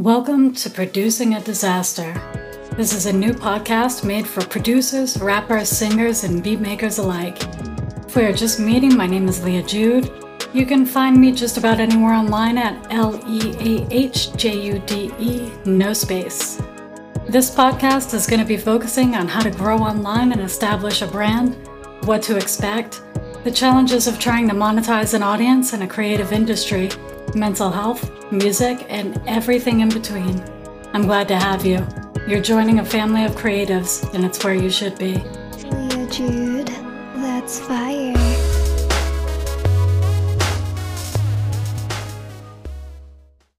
Welcome to Producing a Disaster. This is a new podcast made for producers, rappers, singers, and beatmakers alike. If we are just meeting, my name is Leah Jude. You can find me just about anywhere online at L E A H J U D E, no space. This podcast is going to be focusing on how to grow online and establish a brand, what to expect, the challenges of trying to monetize an audience in a creative industry, mental health, music, and everything in between. I'm glad to have you. You're joining a family of creatives, and it's where you should be. Leah Jude, that's fire.